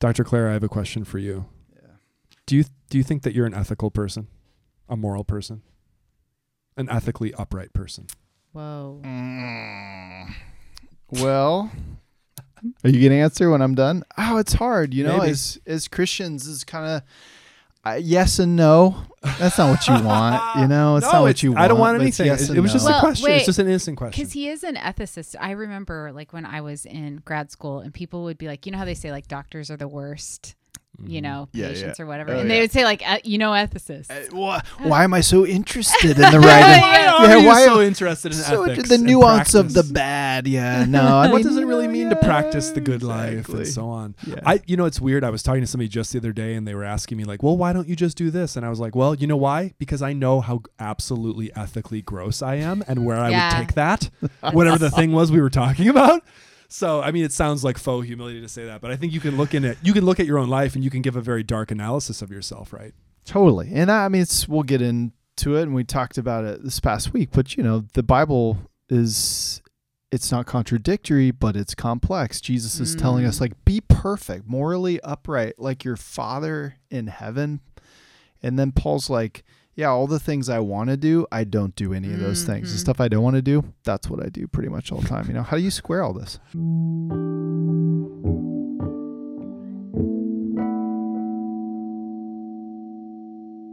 Dr. Clair, I have a question for you. Yeah. Do you do you think that you're an ethical person, a moral person, an ethically upright person? Whoa. Mm. Well, are you gonna answer when I'm done? Oh, it's hard. You know, Maybe. as as Christians, is kind of uh, yes and no. That's not what you want. You know, it's No, not what you want. I don't want anything. yes it, and it was just no. a question. wait. It's just an innocent question. Because he is an ethicist. I remember, like, when I was in grad school, and people would be like, you know how they say, like, doctors are the worst. You know, Yeah, patients yeah. or whatever. Oh, and they yeah. would say, like, uh, you know, ethicists. Uh, why, why am I so interested in the writing? Why Yeah, are yeah, you why- so interested in so ethics the and nuance of the bad. Yeah, no. I what does it really know, mean to practice the good life and so on? Yeah. I, you know, it's weird. I was talking to somebody just the other day, and they were asking me like, "Well, why don't you just do this?" And I was like, "Well, you know why? Because I know how absolutely ethically gross I am, and where I would take that, whatever the thing was we were talking about." So, I mean, it sounds like faux humility to say that, but I think you can look in it. You can look at your own life, and you can give a very dark analysis of yourself, right? Totally. And I mean, it's, we'll get into it, and we talked about it this past week. But you know, the Bible is it's not contradictory, but it's complex. Jesus is telling us Mm. like, be perfect, morally upright, like your Father in heaven. And then Paul's like, yeah, all the things I want to do, I don't do any of those things. The Mhm. stuff I don't want to do, that's what I do pretty much all the time. You know, how do you square all this?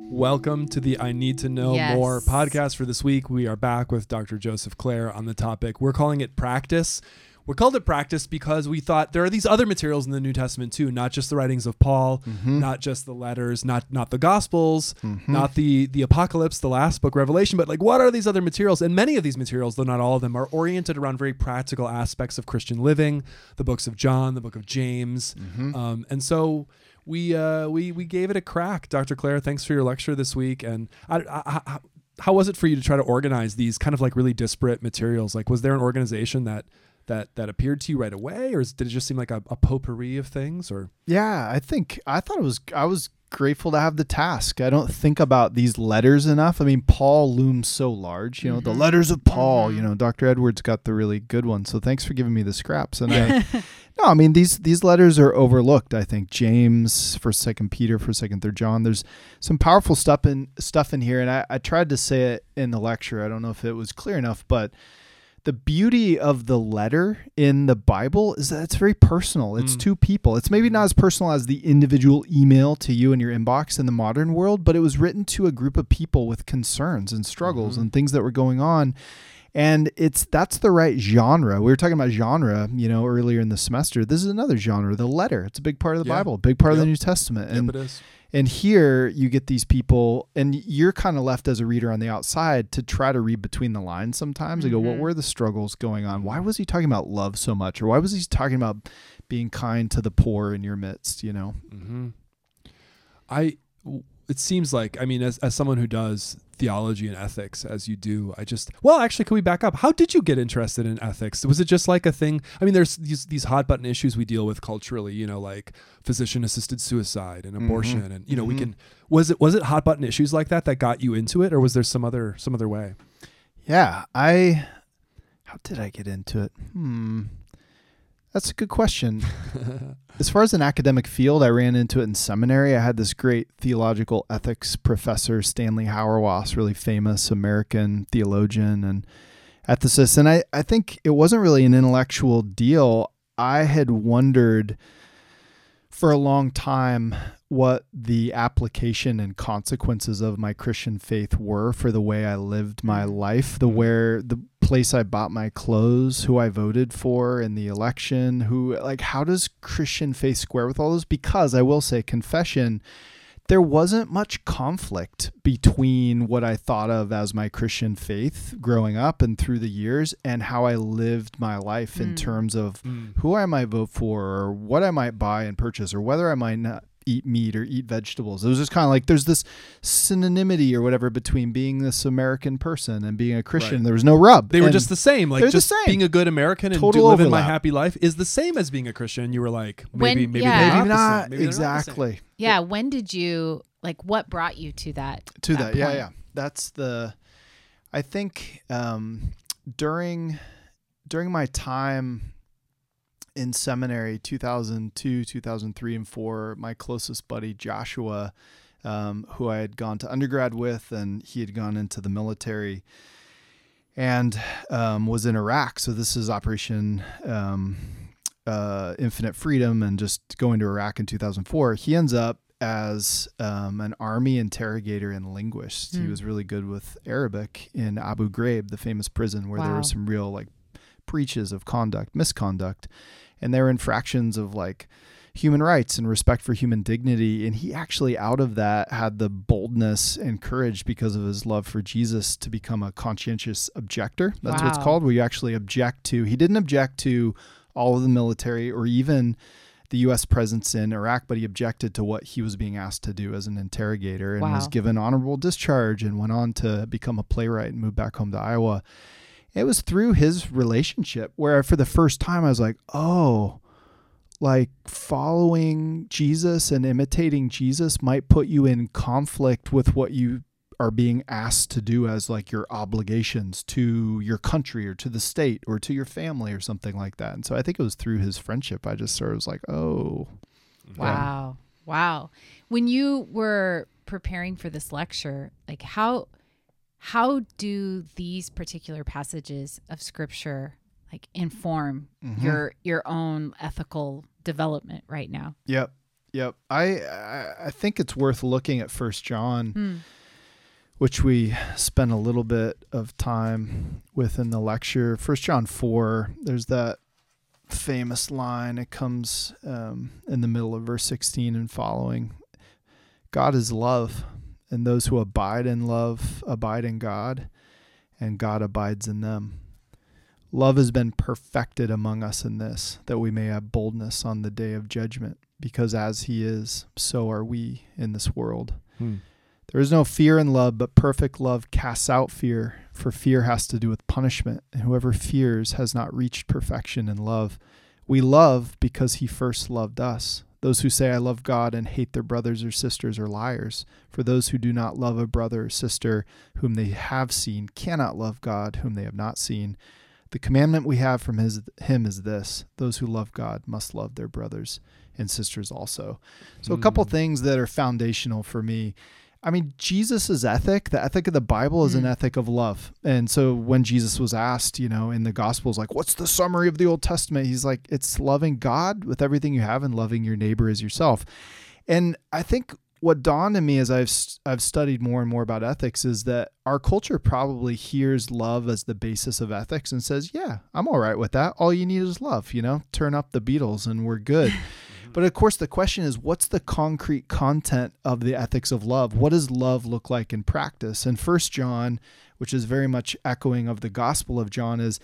Welcome to the I Need to Know Yes. More podcast for this week. We are back with Dr. Joseph Clair on the topic. We're calling it practice. We called it practice because we thought there are these other materials in the New Testament too, not just the writings of Paul, Mm-hmm. not just the letters, not not the Gospels, Mhm. not the the Apocalypse, the last book, Revelation, but like what are these other materials? And many of these materials, though not all of them, are oriented around very practical aspects of Christian living. The books of John, the book of James, Mhm. um, and so we uh, we we gave it a crack, Dr. Clair. Thanks for your lecture this week. And I, I, I, how was it for you to try to organize these kind of like really disparate materials? Like, was there an organization that that that appeared to you right away, or is, did it just seem like a, a potpourri of things? Or Yeah, I think I thought it was I was grateful to have the task. I don't think about these letters enough. I mean, Paul looms so large, you know, the Mhm. letters of Paul, you know, Dr. Edwards got the really good one. So thanks for giving me the scraps. And I No, I mean these these letters are overlooked, I think. James, first second Peter, first second third John. There's some powerful stuff in stuff in here and I, I tried to say it in the lecture. I don't know if it was clear enough, but the beauty of the letter in the Bible is that it's very personal. It's Mm. two people. It's maybe not as personal as the individual email to you in your inbox in the modern world, but it was written to a group of people with concerns and struggles Mhm. and things that were going on. And it's that's the right genre. We were talking about genre, you know, earlier in the semester. This is another genre, the letter. It's a big part of the Yeah. Bible, big part of the New Testament. And yep, and here you get these people, and you're kind of left as a reader on the outside to try to read between the lines sometimes and go, what Mhm. were the struggles going on? Why was he talking about love so much? Or why was he talking about being kind to the poor in your midst, you know? hmm I. It seems like I mean, as as someone who does theology and ethics, as you do, I just well, actually, can we back up? How did you get interested in ethics? Was it just like a thing? I mean, there's these these hot button issues we deal with culturally, you know, like physician assisted suicide and abortion, and you know, we Mhm. can. Was it was it hot button issues like that that got you into it, or was there some other some other way? Yeah, I. How did I get into it? Hmm. That's a good question. as far as an academic field, I ran into it in seminary. I had this great theological ethics professor, Stanley Hauerwas, really famous American theologian and ethicist. And I, I think it wasn't really an intellectual deal. I had wondered for a long time what the application and consequences of my Christian faith were for the way I lived my mm-hmm. life, the mm-hmm. where the place I bought my clothes, who I voted for in the election, who like how does Christian faith square with all those? Because I will say confession there wasn't much conflict between what I thought of as my Christian faith growing up and through the years and how I lived my life in Mm. terms of Mm. who I might vote for or what I might buy and purchase or whether I might not eat meat or eat vegetables. It was just kind of like there's this synonymity or whatever between being this American person and being a Christian. Right. There was no rub. They were And just the same. Like they're the just same. being a good American and Total do, living my happy life is the same as being a Christian. You were like, When- maybe, maybe, yeah. maybe not, the not, same. Maybe they're not exactly Yeah. When did you like? What brought you to that? to that. Yeah, yeah. That's the. I think um, during during my time in seminary 2002 2003 and 4 my closest buddy joshua um, who i had gone to undergrad with and he had gone into the military and um, was in iraq so this is operation um, uh, infinite freedom and just going to iraq in 2004 he ends up as um, an army interrogator and linguist. He Hmm. was really good with Arabic in Abu Ghraib, the famous prison where there Wow. were some real like breaches of conduct, misconduct, and were infractions of like human rights and respect for human dignity. And he actually, out of that, had the boldness and courage because of his love for Jesus to become a conscientious objector. That's what it's called, where you actually object to. He didn't object to all of the military or even the U.S. presence in Iraq, but he objected to what he was being asked to do as an interrogator and was given honorable discharge and went on to become a playwright and move back home to Iowa. It was through his relationship where, for the first time, I was like, oh, like following Jesus and imitating Jesus might put you in conflict with what you are being asked to do as like your obligations to your country or to the state or to your family or something like that. And so I think it was through his friendship I just sort of was like, oh, Wow. Wow. When you were preparing for this lecture, like how how do these particular passages of scripture like inform Mhm. your your own ethical development right now? Yep. Yep. I I, I think it's worth looking at First John, Hmm. which we spent a little bit of time with in the lecture. First John four. There's that famous line. It comes um, in the middle of verse sixteen and following. God is love, and those who abide in love abide in God, and God abides in them. Love has been perfected among us in this, that we may have boldness on the day of judgment, because as He is, so are we in this world. Hmm. There is no fear in love, but perfect love casts out fear, for fear has to do with punishment, and whoever fears has not reached perfection in love. We love because He first loved us. Those who say, I love God and hate their brothers or sisters are liars. For those who do not love a brother or sister whom they have seen cannot love God whom they have not seen. The commandment we have from his, him is this those who love God must love their brothers and sisters also. So, a couple Mm. things that are foundational for me. I mean, Jesus' ethic, the ethic of the Bible is an Mm. ethic of love. And so when Jesus was asked, you know, in the Gospels, like, what's the summary of the Old Testament? He's like, it's loving God with everything you have and loving your neighbor as yourself. And I think what dawned on me as I've I've studied more and more about ethics is that our culture probably hears love as the basis of ethics and says, "Yeah, I'm all right with that. All you need is love, you know. Turn up the Beatles and we're good." but of course the question is what's the concrete content of the ethics of love? What does love look like in practice? And First John, which is very much echoing of the Gospel of John is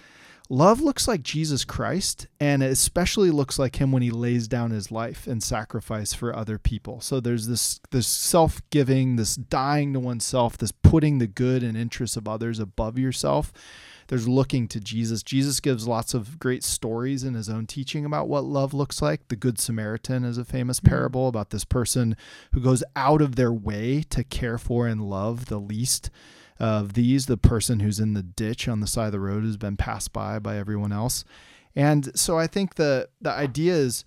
Love looks like Jesus Christ, and it especially looks like him when he lays down his life and sacrifice for other people. So there's this this self-giving, this dying to oneself, this putting the good and interests of others above yourself. There's looking to Jesus. Jesus gives lots of great stories in his own teaching about what love looks like. The Good Samaritan is a famous Mhm. parable about this person who goes out of their way to care for and love the least of these, the person who's in the ditch on the side of the road who's been passed by by everyone else. And so I think the the idea is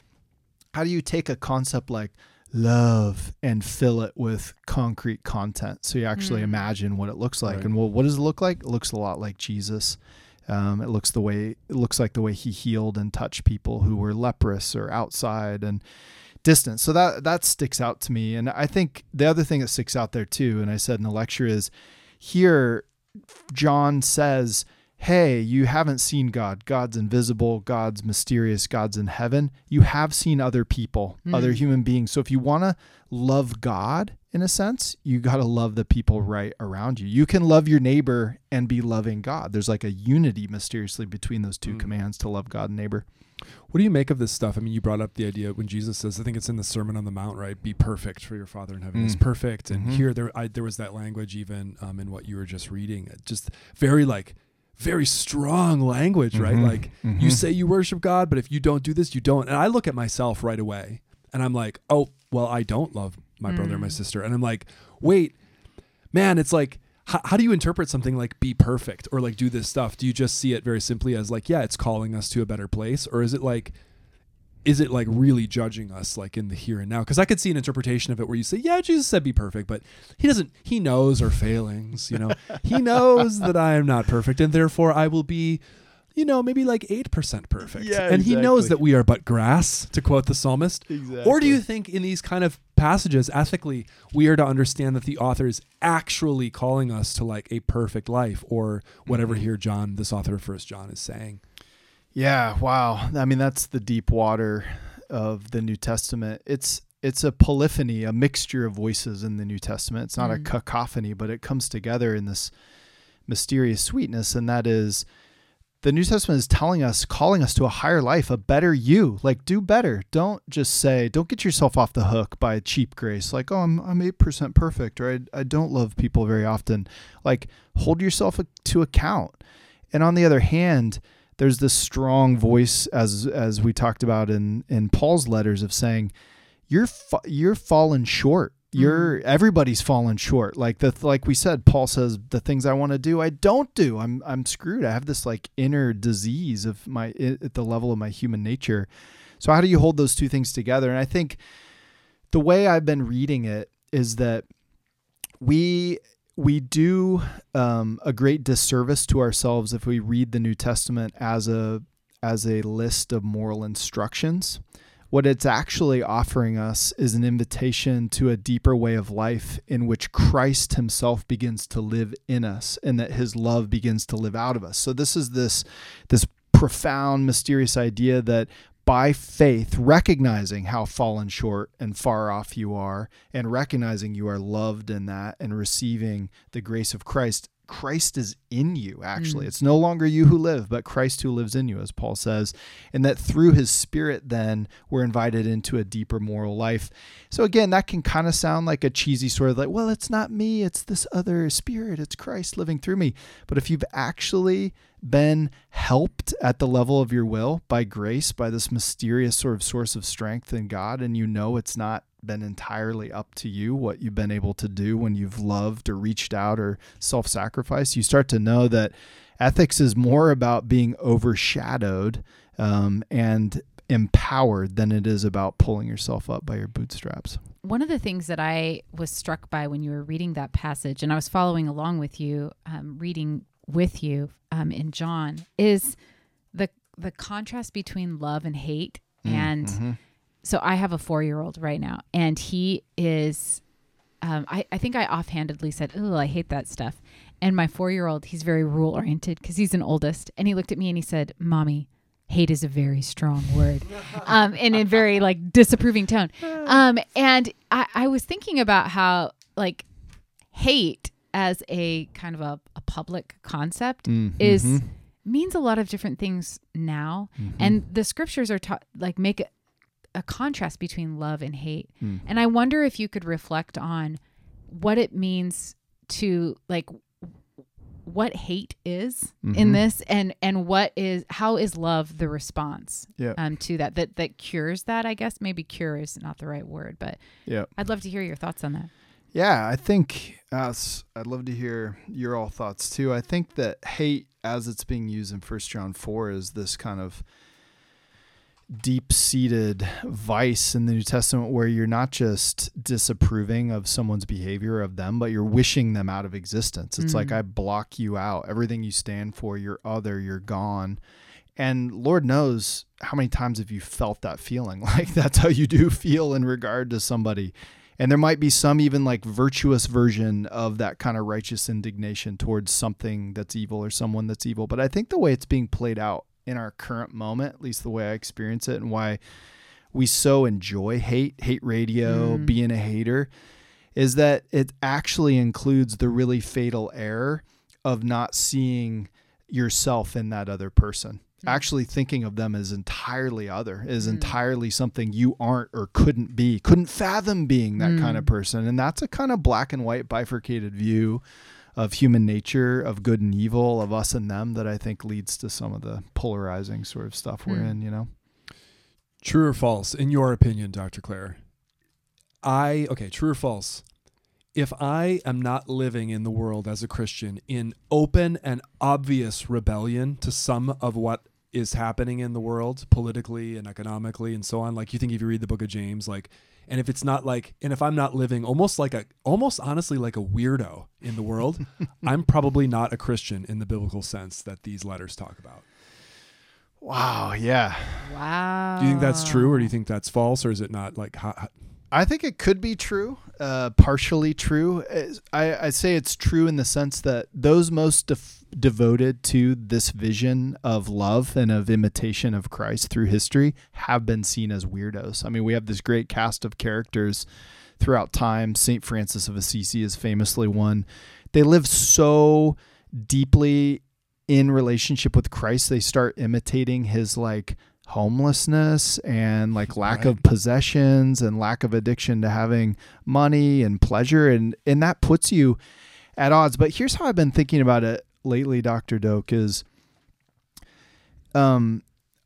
how do you take a concept like love and fill it with concrete content. So you actually Mm. imagine what it looks like. Right. and well what does it look like? It looks a lot like jesus. Um, it looks the way it looks like the way he healed and touched people who were leprous or outside and distant. So that that sticks out to me. And i think the other thing that sticks out there too and i said in the lecture is here john says hey you haven't seen god god's invisible god's mysterious god's in heaven you have seen other people Mm. other human beings so if you want to love god in a sense you got to love the people right around you you can love your neighbor and be loving god there's like a unity mysteriously between those two Mm. commands to love god and neighbor What do you make of this stuff? I mean, you brought up the idea when Jesus says, I think it's in the Sermon on the Mount, right? Be perfect for your Father in heaven is Mm. perfect. And Mhm. here, there, I, there was that language even um, in what you were just reading. It Just very like, very strong language, right? Mhm. Like Mhm. you say you worship God, but if you don't do this, you don't. And I look at myself right away, and I'm like, oh, well, I don't love my brother and my Mm. sister. And I'm like, wait, man, it's like. How, how do you interpret something like be perfect or like do this stuff? Do you just see it very simply as like, yeah, it's calling us to a better place? Or is it like, is it like really judging us like in the here and now? Because I could see an interpretation of it where you say, yeah, Jesus said be perfect, but he doesn't, he knows our failings, you know, he knows that I am not perfect and therefore I will be, you know, maybe like 8% perfect. Yeah, and he knows that we are but grass, to quote the psalmist. Exactly. Or do you think in these kind of passages, ethically, we are to understand that the author is actually calling us to like a perfect life or whatever Mm-hmm. here John, this author of First John, is saying? Yeah, wow. I mean, that's the deep water of the New Testament. It's it's a polyphony, a mixture of voices in the New Testament. It's not a Mm. cacophony, but it comes together in this mysterious sweetness, and that is the New Testament is telling us, calling us to a higher life, a better you. Like, do better. Don't just say, don't get yourself off the hook by cheap grace. Like, oh, I'm I'm eight percent perfect, or I, I don't love people very often. Like, hold yourself to account. And on the other hand, there's this strong voice, as as we talked about in in Paul's letters, of saying, you're fa- you're fallen short. Mm-hmm. You're everybody's falling short. Like the like we said, Paul says the things I want to do, I don't do. I'm I'm screwed. I have this like inner disease of my at the level of my human nature. So how do you hold those two things together? And I think the way I've been reading it is that we we do um, a great disservice to ourselves if we read the New Testament as a as a list of moral instructions. What it's actually offering us is an invitation to a deeper way of life in which Christ himself begins to live in us and that his love begins to live out of us. So this is this this profound mysterious idea that by faith, recognizing how fallen short and far off you are, and recognizing you are loved in that and receiving the grace of Christ, Christ is in you, actually. Mm. It's no longer you who live, but Christ who lives in you, as Paul says. And that through his spirit, then, we're invited into a deeper moral life. So, again, that can kind of sound like a cheesy sort of like, well, it's not me, it's this other spirit, it's Christ living through me. But if you've actually been helped at the level of your will by grace, by this mysterious sort of source of strength in God, and you know it's not been entirely up to you what you've been able to do when you've loved or reached out or self sacrificed, you start to know that ethics is more about being overshadowed um, and empowered than it is about pulling yourself up by your bootstraps. One of the things that I was struck by when you were reading that passage, and I was following along with you, um, reading with you um, in John, is the the contrast between love and hate. And Mhm. So I have a four year old right now, and he is. Um, I, I think I offhandedly said, "Oh, I hate that stuff." And my four year old, he's very rule oriented because he's an oldest, and he looked at me and he said, "Mommy, hate is a very strong word," um, in a very like disapproving tone. Um, and I, I was thinking about how like hate as a kind of a, a public concept is Mhm. means a lot of different things now Mhm. and the scriptures are taught like make a, contrast between love and hate Mm. and i wonder if you could reflect on what it means to like what hate is in Mhm. this and and what is how is love the response Yeah. um to that that that cures that i guess maybe cure is not the right word but Yeah. i'd love to hear your thoughts on that Yeah, I think us. I'd love to hear your all thoughts too. I think that hate, as it's being used in First John four, is this kind of deep-seated vice in the New Testament, where you're not just disapproving of someone's behavior of them, but you're wishing them out of existence. It's like Mm. I block you out. Everything you stand for, you're other. You're gone. And Lord knows how many times have you felt that feeling? Like that's how you do feel in regard to somebody. And there might be some even like virtuous version of that kind of righteous indignation towards something that's evil or someone that's evil. But I think the way it's being played out in our current moment, at least the way I experience it, and why we so enjoy hate, hate radio, Mm. being a hater, is that it actually includes the really fatal error of not seeing yourself in that other person. Mm. Actually thinking of them as entirely other, as Mm. entirely something you aren't or couldn't be, couldn't fathom being that kind of Mm. person. And that's a kind of black and white bifurcated view of human nature, of good and evil, of us and them that I think leads to some of the polarizing sort of stuff we're Mm. in, you know? True or false, in your opinion, Dr. Clair? I, okay, true or false? If I am not living in the world as a Christian in open and obvious rebellion to some of what is happening in the world politically and economically and so on like you think if you read the book of james like and if it's not like and if i'm not living almost like a almost honestly like a weirdo in the world i'm probably not a christian in the biblical sense that these letters talk about Wow. Yeah. Wow. do you think that's true or do you think that's false or is it not like how, how- I think it could be true, uh, partially true. I, I say it's true in the sense that those most def- devoted to this vision of love and of imitation of Christ through history have been seen as weirdos. I mean, we have this great cast of characters throughout time. St. Francis of Assisi is famously one. They live so deeply in relationship with Christ, they start imitating his like homelessness and like lack Right. of possessions and lack of addiction to having money and pleasure and and that puts you at odds but here's how i've been thinking about it lately dr Doak is um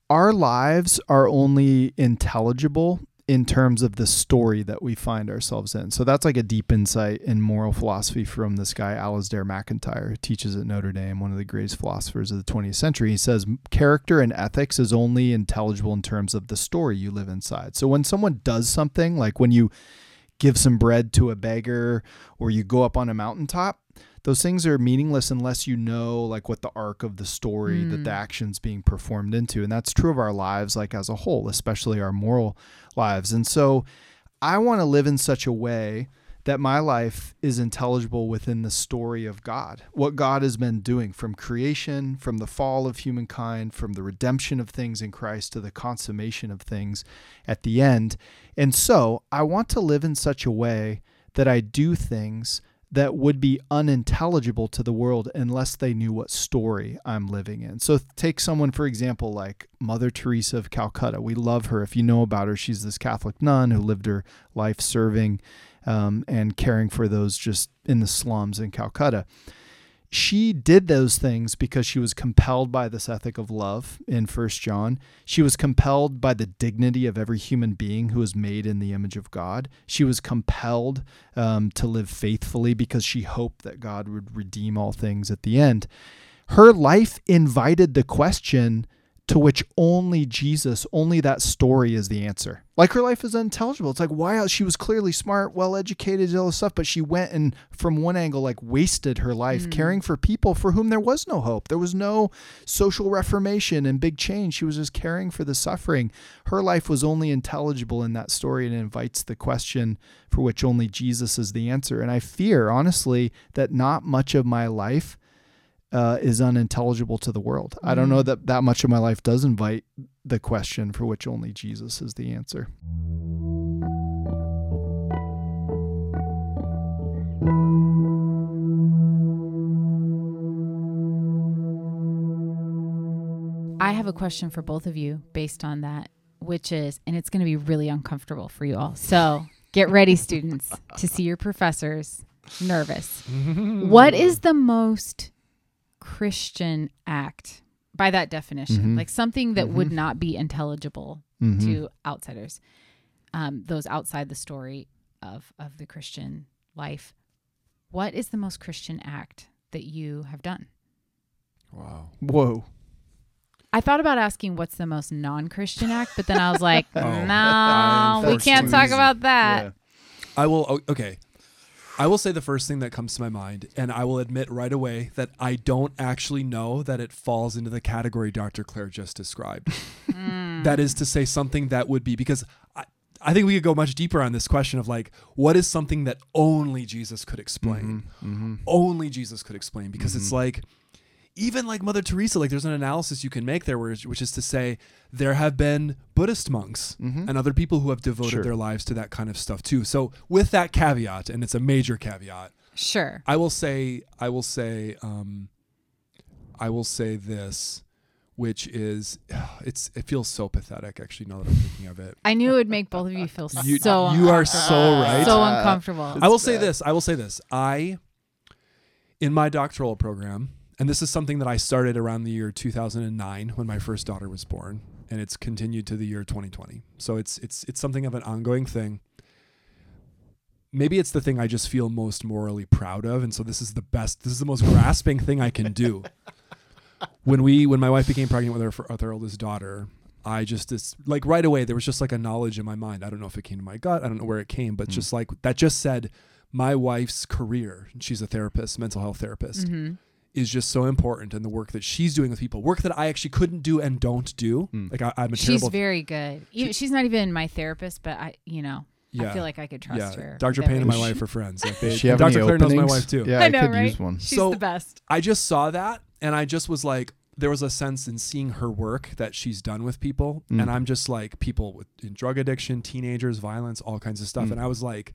our lives are only intelligible in terms of the story that we find ourselves in. So that's like a deep insight in moral philosophy from this guy, Alasdair MacIntyre, who teaches at Notre Dame, one of the greatest philosophers of the 20th century. He says character and ethics is only intelligible in terms of the story you live inside. So when someone does something, like when you give some bread to a beggar or you go up on a mountaintop, those things are meaningless unless you know like what the arc of the story that the Mm. action's being performed into and that's true of our lives like as a whole especially our moral lives and so i want to live in such a way that my life is intelligible within the story of god what god has been doing from creation from the fall of humankind from the redemption of things in christ to the consummation of things at the end and so i want to live in such a way that i do things that would be unintelligible to the world unless they knew what story I'm living in. So take someone for example like Mother Teresa of Calcutta. We love her. If you know about her, she's this Catholic nun who lived her life serving um, and caring for those just in the slums in Calcutta. She did those things because she was compelled by this ethic of love in First John. She was compelled by the dignity of every human being who is made in the image of God. She was compelled um, to live faithfully because she hoped that God would redeem all things at the end. Her life invited the question to which only Jesus, only that story is the answer. Like her life is unintelligible. It's like, why else? She was clearly smart, well educated, all this stuff, but she went and from one angle, like wasted her life Mm. caring for people for whom there was no hope. There was no social reformation and big change. She was just caring for the suffering. Her life was only intelligible in that story and invites the question for which only Jesus is the answer. And I fear, honestly, that not much of my life uh, is unintelligible to the world. I don't know Mm. that that much of my life does invite the question for which only Jesus is the answer. I have a question for both of you based on that, which is, and it's going to be really uncomfortable for you all. So get ready, students, to see your professors nervous. What is the most Christian act by that definition? Mhm. Like something that would Mhm. not be intelligible Mhm. to outsiders, um, those outside the story of of the Christian life. What is the most Christian act that you have done? wow Whoa. I thought about asking what's the most non-Christian act, but then I was like, Oh. no, we can't talk about that. Yeah. I will. Okay. I will say the first thing that comes to my mind, and I will admit right away that I don't actually know that it falls into the category Dr. Clair just described. Mm. That is to say, something that would be because I, I think we could go much deeper on this question of like, what is something that only Jesus could explain? Mhm. Only Jesus could explain because it's Mhm. like, even like Mother Teresa, like there's an analysis you can make there, where, which is to say, there have been Buddhist monks Mhm. and other people who have devoted Sure. their lives to that kind of stuff too. So with that caveat, and it's a major caveat, Sure. I will say, I will say, um, I will say this, which is, it's it feels so pathetic actually. Now that I'm thinking of it, I knew it would make both of you feel You- so you are uncomfortable. so right. So Uh, uncomfortable. I will It's say this. I will say this. I, in my doctoral program, and this is something that I started around the year 2009 when my first daughter was born, and it's continued to the year 2020. So it's it's it's something of an ongoing thing. Maybe it's the thing I just feel most morally proud of, and so this is the best. This is the most grasping thing I can do. when we when my wife became pregnant with her with our oldest daughter, I just this like right away there was just like a knowledge in my mind. I don't know if it came to my gut. I don't know where it came, but Mm. just like that just said my wife's career. She's a therapist, mental health therapist. Mhm. Is just so important in the work that she's doing with people, work that I actually couldn't do and don't do. Mm. Like I, I'm a She's terrible. She's very good. Even, she's not even my therapist, but I, you know, yeah, I feel like I could trust yeah. her. Dr. Payne and my everything. wife are friends. Like Does they, she have Dr. any Clair knows my wife too. Yeah, I I, know, could right? use one. She's So- the best. I just saw that and I just was like there was a sense in seeing her work that she's done with people Mm. and I'm just like people with in drug addiction, teenagers, violence, all kinds of stuff Mm. and I was like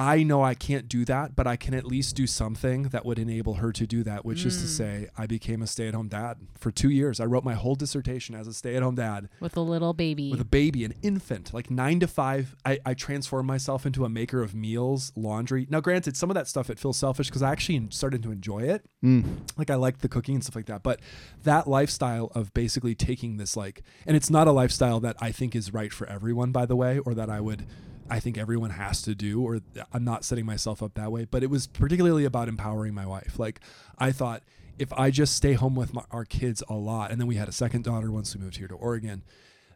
I know I can't do that, but I can at least do something that would enable her to do that, which is to Mm. say I became a stay-at-home dad for 2 years. I wrote my whole dissertation as a stay-at-home dad With a little baby. with a baby, an infant, like 9 to 5. I I transformed myself into a maker of meals, laundry. Now granted, some of that stuff it feels selfish because I actually started to enjoy it Mm. like I like the cooking and stuff like that. But that lifestyle of basically taking this like, and it's not a lifestyle that I think is right for everyone, by the way, or that I would, I think everyone has to do, or I'm not setting myself up that way. But it was particularly about empowering my wife. Like I thought, if I just stay home with my, our kids a lot, and then we had a second daughter once we moved here to Oregon,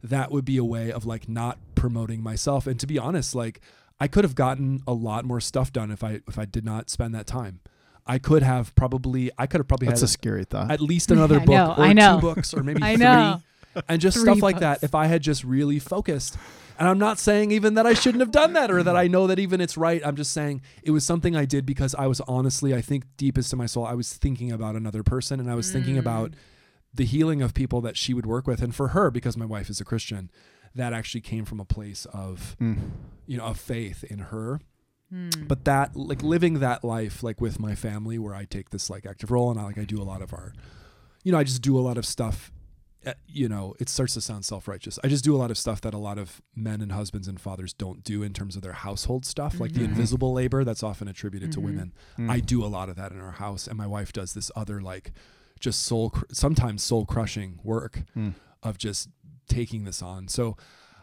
that would be a way of like not promoting myself. And to be honest, like I could have gotten a lot more stuff done if I if I did not spend that time. I could have probably I could have probably That's had a scary thought. at least another I book know, or I know. two books or maybe I three know. And just stuff like books. that if I had just really focused. And I'm not saying even that I shouldn't have done that or that I know that even it's right. I'm just saying it was something I did because I was honestly, I think deepest in my soul, I was thinking about another person and I was thinking Mm. about the healing of people that she would work with. And for her, because my wife is a Christian, that actually came from a place of, Mm. you know, of faith in her Hmm. but that like living that life like with my family where i take this like active role and i like i do a lot of our you know i just do a lot of stuff you know it starts to sound self-righteous i just do a lot of stuff that a lot of men and husbands and fathers don't do in terms of their household stuff like the Mhm. invisible labor that's often attributed to Mhm. women Mm. i do a lot of that in our house and my wife does this other like just soul cr- sometimes soul crushing work Mm. of just taking this on. So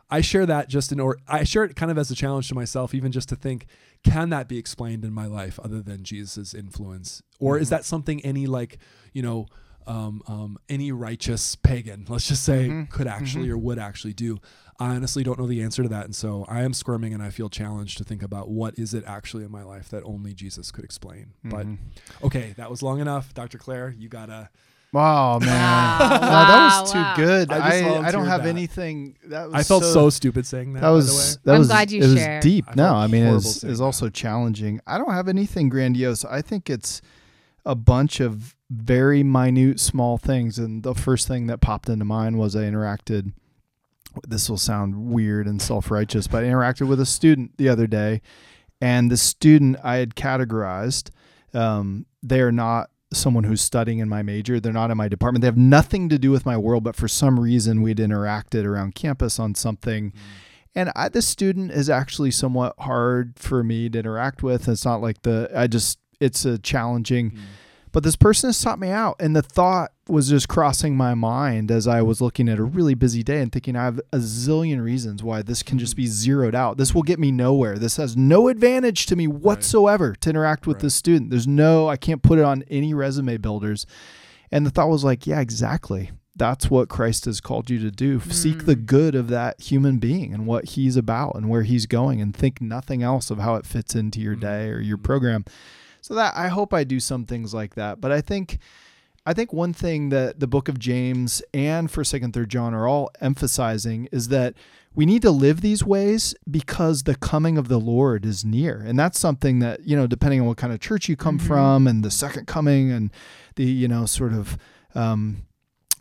I share that just in or I share it kind of as a challenge to myself, even just to think, can that be explained in my life other than Jesus' influence? Or is Mhm. that something any like, you know, um, um, any righteous pagan, let's just say, Mhm. could actually or would actually do? I honestly don't know the answer to that. And so I am squirming and I feel challenged to think about what is it actually in my life that only Jesus could explain. But Mhm. okay, that was long enough. Dr. Clair, you gotta Wow, man. Wow, No, that was wow, too wow. good. I I, I, don't have that. anything. That was I felt so, stupid saying that. That by was the way. that I'm was glad you it was shared. deep. I no, I mean it's saying is that. also challenging. I don't have anything grandiose. I think it's a bunch of very minute small things and the first thing that popped into mind was I interacted this will sound weird and self-righteous, but I interacted with a student the other day and the student I had categorized um, they are not someone who's studying in my major. They're not in my department. They have nothing to do with my world, but for some reason we'd interacted around campus on something. And I, this student is actually somewhat hard for me to interact with. It's not like the I just it's a challenging, but this person has sought me out, and the thought was just crossing my mind as I was looking at a really busy day and thinking I have a zillion reasons why this can just be zeroed out. This will get me nowhere. This has no advantage to me whatsoever to interact with Right. this student. There's no I can't put it on any resume builders. And the thought was like, yeah, exactly. That's what Christ has called you to do. Seek the Mm. good of that human being and what he's about and where he's going and think nothing else of how it fits into your Mhm. day or your Mhm. program. So that I hope I do some things like that. But I think I think one thing that the book of James and for second third John are all emphasizing is that we need to live these ways because the coming of the Lord is near. And that's something that, you know, depending on what kind of church you come Mhm. from and the second coming and the, you know, sort of um,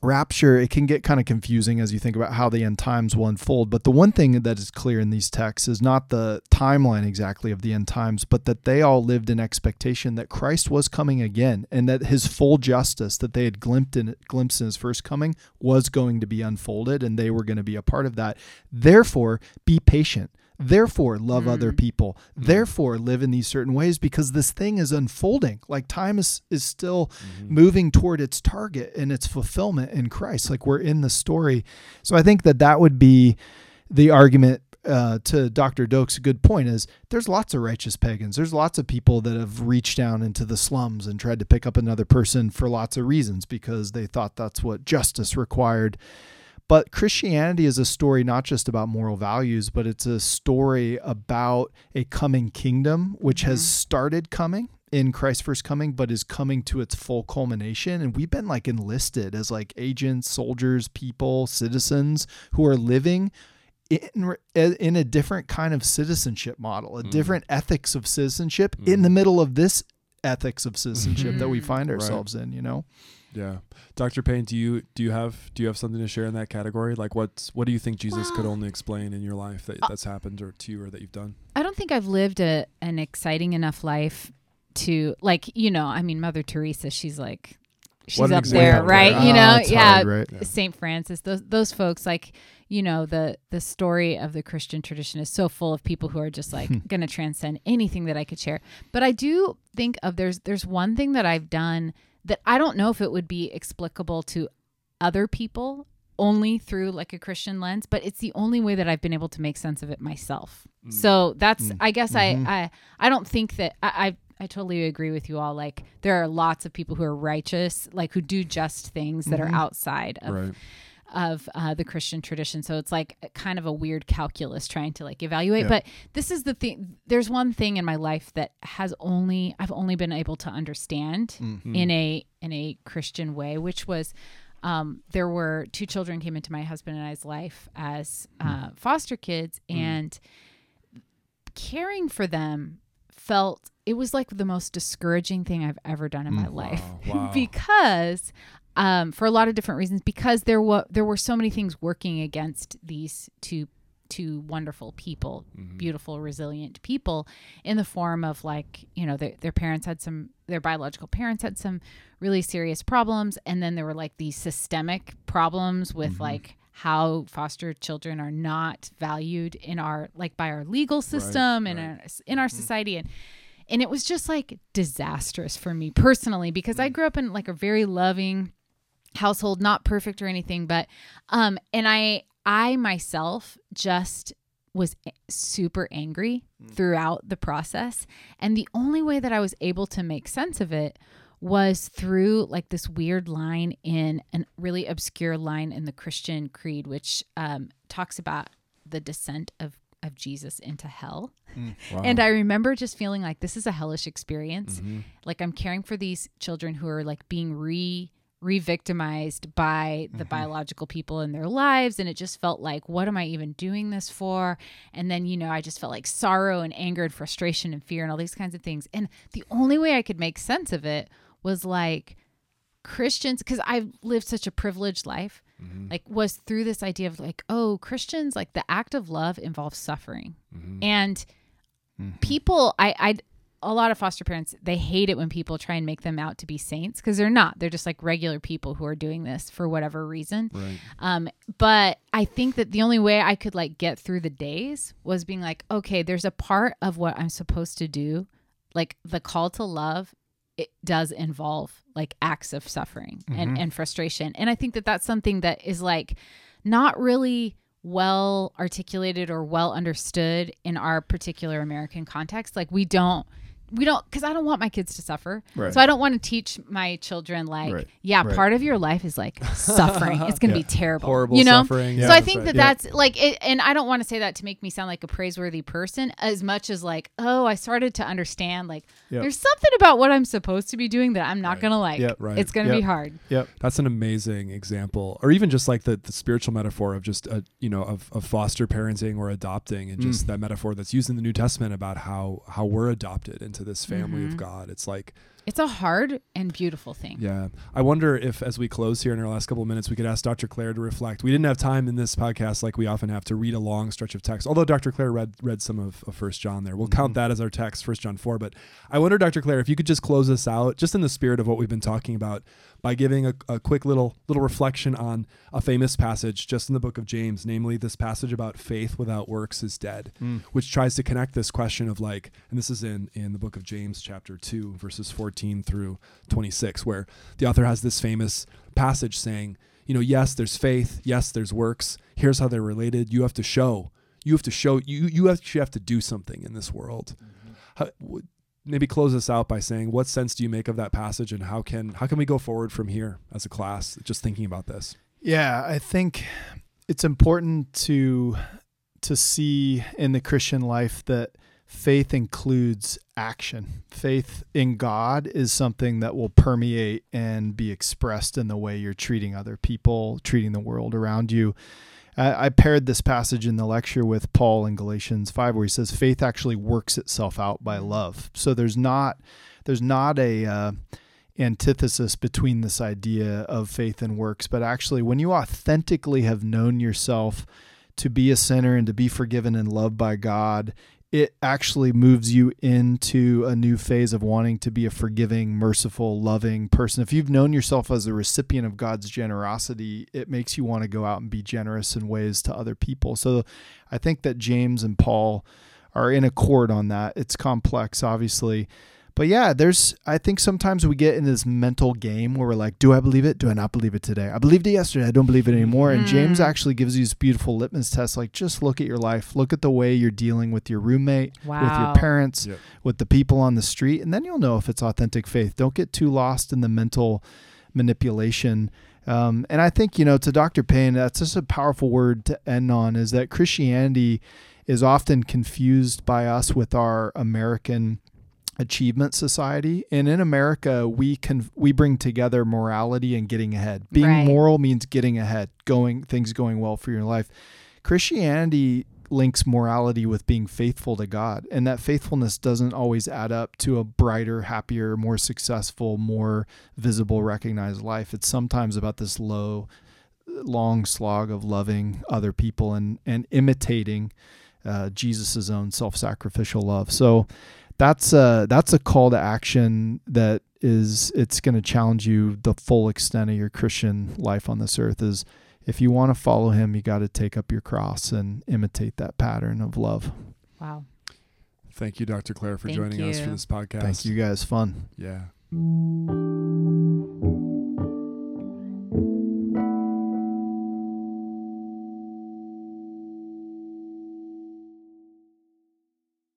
rapture, it can get kind of confusing as you think about how the end times will unfold. But the one thing that is clear in these texts is not the timeline exactly of the end times, but that they all lived in expectation that Christ was coming again and that his full justice that they had glimpsed in, glimpsed in his first coming was going to be unfolded and they were going to be a part of that. Therefore, be patient. Therefore, love other Mm. people. Therefore, live in these certain ways because this thing is unfolding. Like time is, is still Mm-hmm. moving toward its target and its fulfillment in Christ. Like we're in the story. So I think that that would be the argument uh, to Dr. Doak's good point is there's lots of righteous pagans. There's lots of people that have reached down into the slums and tried to pick up another person for lots of reasons because they thought that's what justice required. But Christianity is a story not just about moral values, but it's a story about a coming kingdom which has mm-hmm. started coming in Christ's first coming, but is coming to its full culmination. And we've been like enlisted as like agents, soldiers, people, citizens who are living in, in a different kind of citizenship model, a mm. different ethics of citizenship in mm. the middle of this ethics of citizenship that we find ourselves in, you know? Yeah. Dr. Payne, do you do you have do you have something to share in that category? Like what's what do you think Jesus could only explain in your life that that's happened or to you or that you've done? I don't think I've lived a an exciting enough life to like you know I mean Mother Teresa she's like she's up there right right? you Ah, know it's yeah hard, right? Yeah. Saint Francis those those folks like you know the the story of the Christian tradition is so full of people who are just like going to transcend anything that I could share but I do think of there's there's one thing that I've done that I don't know if it would be explicable to other people only through like a Christian lens, but it's the only way that I've been able to make sense of it myself. Mm. So that's mm. I guess I mm-hmm. I I don't think that I, I I totally agree with you all. Like there are lots of people who are righteous, like who do just things that are mm-hmm. outside of Right. Of uh, the Christian tradition. So it's like kind of a weird calculus trying to like evaluate. Yeah. But this is the thing. There's one thing in my life that has only I've only been able to understand in a in a Christian way, which was. Um, there were two children came into my husband and I's life as uh, foster kids, and caring for them felt it was like the most discouraging thing I've ever done in my life Wow. Wow. because um, for a lot of different reasons because there were there were so many things working against these two two wonderful people mm-hmm. beautiful resilient people in the form of like you know their, their parents had some their biological parents had some really serious problems. And then there were like these systemic problems with mm-hmm. like how foster children are not valued in our like by our legal system and right. our, in our mm-hmm. society. And and it was just like disastrous for me personally because I mm. grew up in like a very loving household not perfect or anything but um and I I myself just was super angry throughout the process and the only way that I was able to make sense of it was through like this weird line in a really obscure line in the Christian creed which um talks about the descent of of Jesus into hell. Wow. And I remember just feeling like this is a hellish experience. Mm-hmm. Like I'm caring for these children who are like being re re-victimized by the mm-hmm. biological people in their lives and it just felt like what am I even doing this for? And then you know, I just felt like sorrow and anger and frustration and fear and all these kinds of things. And the only way I could make sense of it was like Christians cuz I've lived such a privileged life mm-hmm. like was through this idea of like oh Christians like the act of love involves suffering. Mm-hmm. And people I I a lot of foster parents they hate it when people try and make them out to be saints because they're not. They're just like regular people who are doing this for whatever reason. Right. Um, but I think that the only way I could like get through the days was being like, okay, there's a part of what I'm supposed to do, like the call to love. It does involve like acts of suffering and, and frustration. And I think that that's something that is like not really well articulated or well understood in our particular American context. Like we don't we don't because I don't want my kids to suffer. Right. So I don't want to teach my children like, Right. yeah, Right. part of your life is like suffering. It's gonna Yeah. be terrible. Horrible you know? suffering. So I think right. that Yeah. that's like it, and I don't want to say that to make me sound like a praiseworthy person as much as like, oh, I started to understand like Yep. there's something about what I'm supposed to be doing that I'm not Right. gonna like. Yep. Right. It's gonna be hard. Yep. That's an amazing example, or even just like the, the spiritual metaphor of just a you know of, of foster parenting or adopting, and just Mm. that metaphor that's used in the New Testament about how how we're adopted into this family Mhm. of God. It's like It's a hard and beautiful thing. yeah. I wonder if as we close here in our last couple of minutes, we could ask Dr. Clair to reflect. We didn't have time in this podcast like we often have to read a long stretch of text. Although Dr. Clair read read some of, of First John there, we'll count that as our text, First John four. But I wonder, Dr. Clair, if you could just close us out, just in the spirit of what we've been talking about, by giving a, a quick little little reflection on a famous passage just in the book of James, namely this passage about faith without works is dead, Mm. which tries to connect this question of like, and this is in in the book of James, chapter two, verses through twenty six, where the author has this famous passage saying, you know, yes, there's faith, yes, there's works. Here's how they're related. You have to show You have to show you you actually have to do something in this world. Mm-hmm. How, w- maybe close this out by saying what sense do you make of that passage and how can how can we go forward from here as a class just thinking about this Yeah, I think it's important to to see in the Christian life that faith includes action. Faith in God is something that will permeate and be expressed in the way you're treating other people, treating the world around you. I paired this passage in the lecture with Paul in Galatians 5 where he says faith actually works itself out by love. So there's not there's not a uh, antithesis between this idea of faith and works, but actually, when you authentically have known yourself to be a sinner and to be forgiven and loved by God, it actually moves you into a new phase of wanting to be a forgiving, merciful, loving person. If you've known yourself as a recipient of God's generosity, it makes you want to go out and be generous in ways to other people. So I think that James and Paul are in accord on that. It's complex, obviously. But yeah, there's I think sometimes we get in this mental game where we're like, do I believe it? Do I not believe it today? I believed it yesterday. I don't believe it anymore. And James Mm. actually gives you this beautiful litmus test like just look at your life. Look at the way you're dealing with your roommate, with your parents, Yep. with the people on the street, and then you'll know if it's authentic faith. Don't get too lost in the mental manipulation. Um, and I think, you know, to Dr. Payne, that's just a powerful word to end on is that Christianity is often confused by us with our American achievement society. And in america we can we bring together morality and getting ahead. Being Right. moral means getting ahead going things going well for your life. Christianity links morality with being faithful to god and that faithfulness doesn't always add up to a brighter happier more successful more visible recognized life. It's sometimes about this low long slog of loving other people and and imitating uh, jesus' own self-sacrificial love. So that's a that's a call to action that is it's going to challenge you the full extent of your Christian life on this earth is if you want to follow him you got to take up your cross and imitate that pattern of love. Wow. thank you dr clair for Thank joining us for this podcast Thank you guys fun. yeah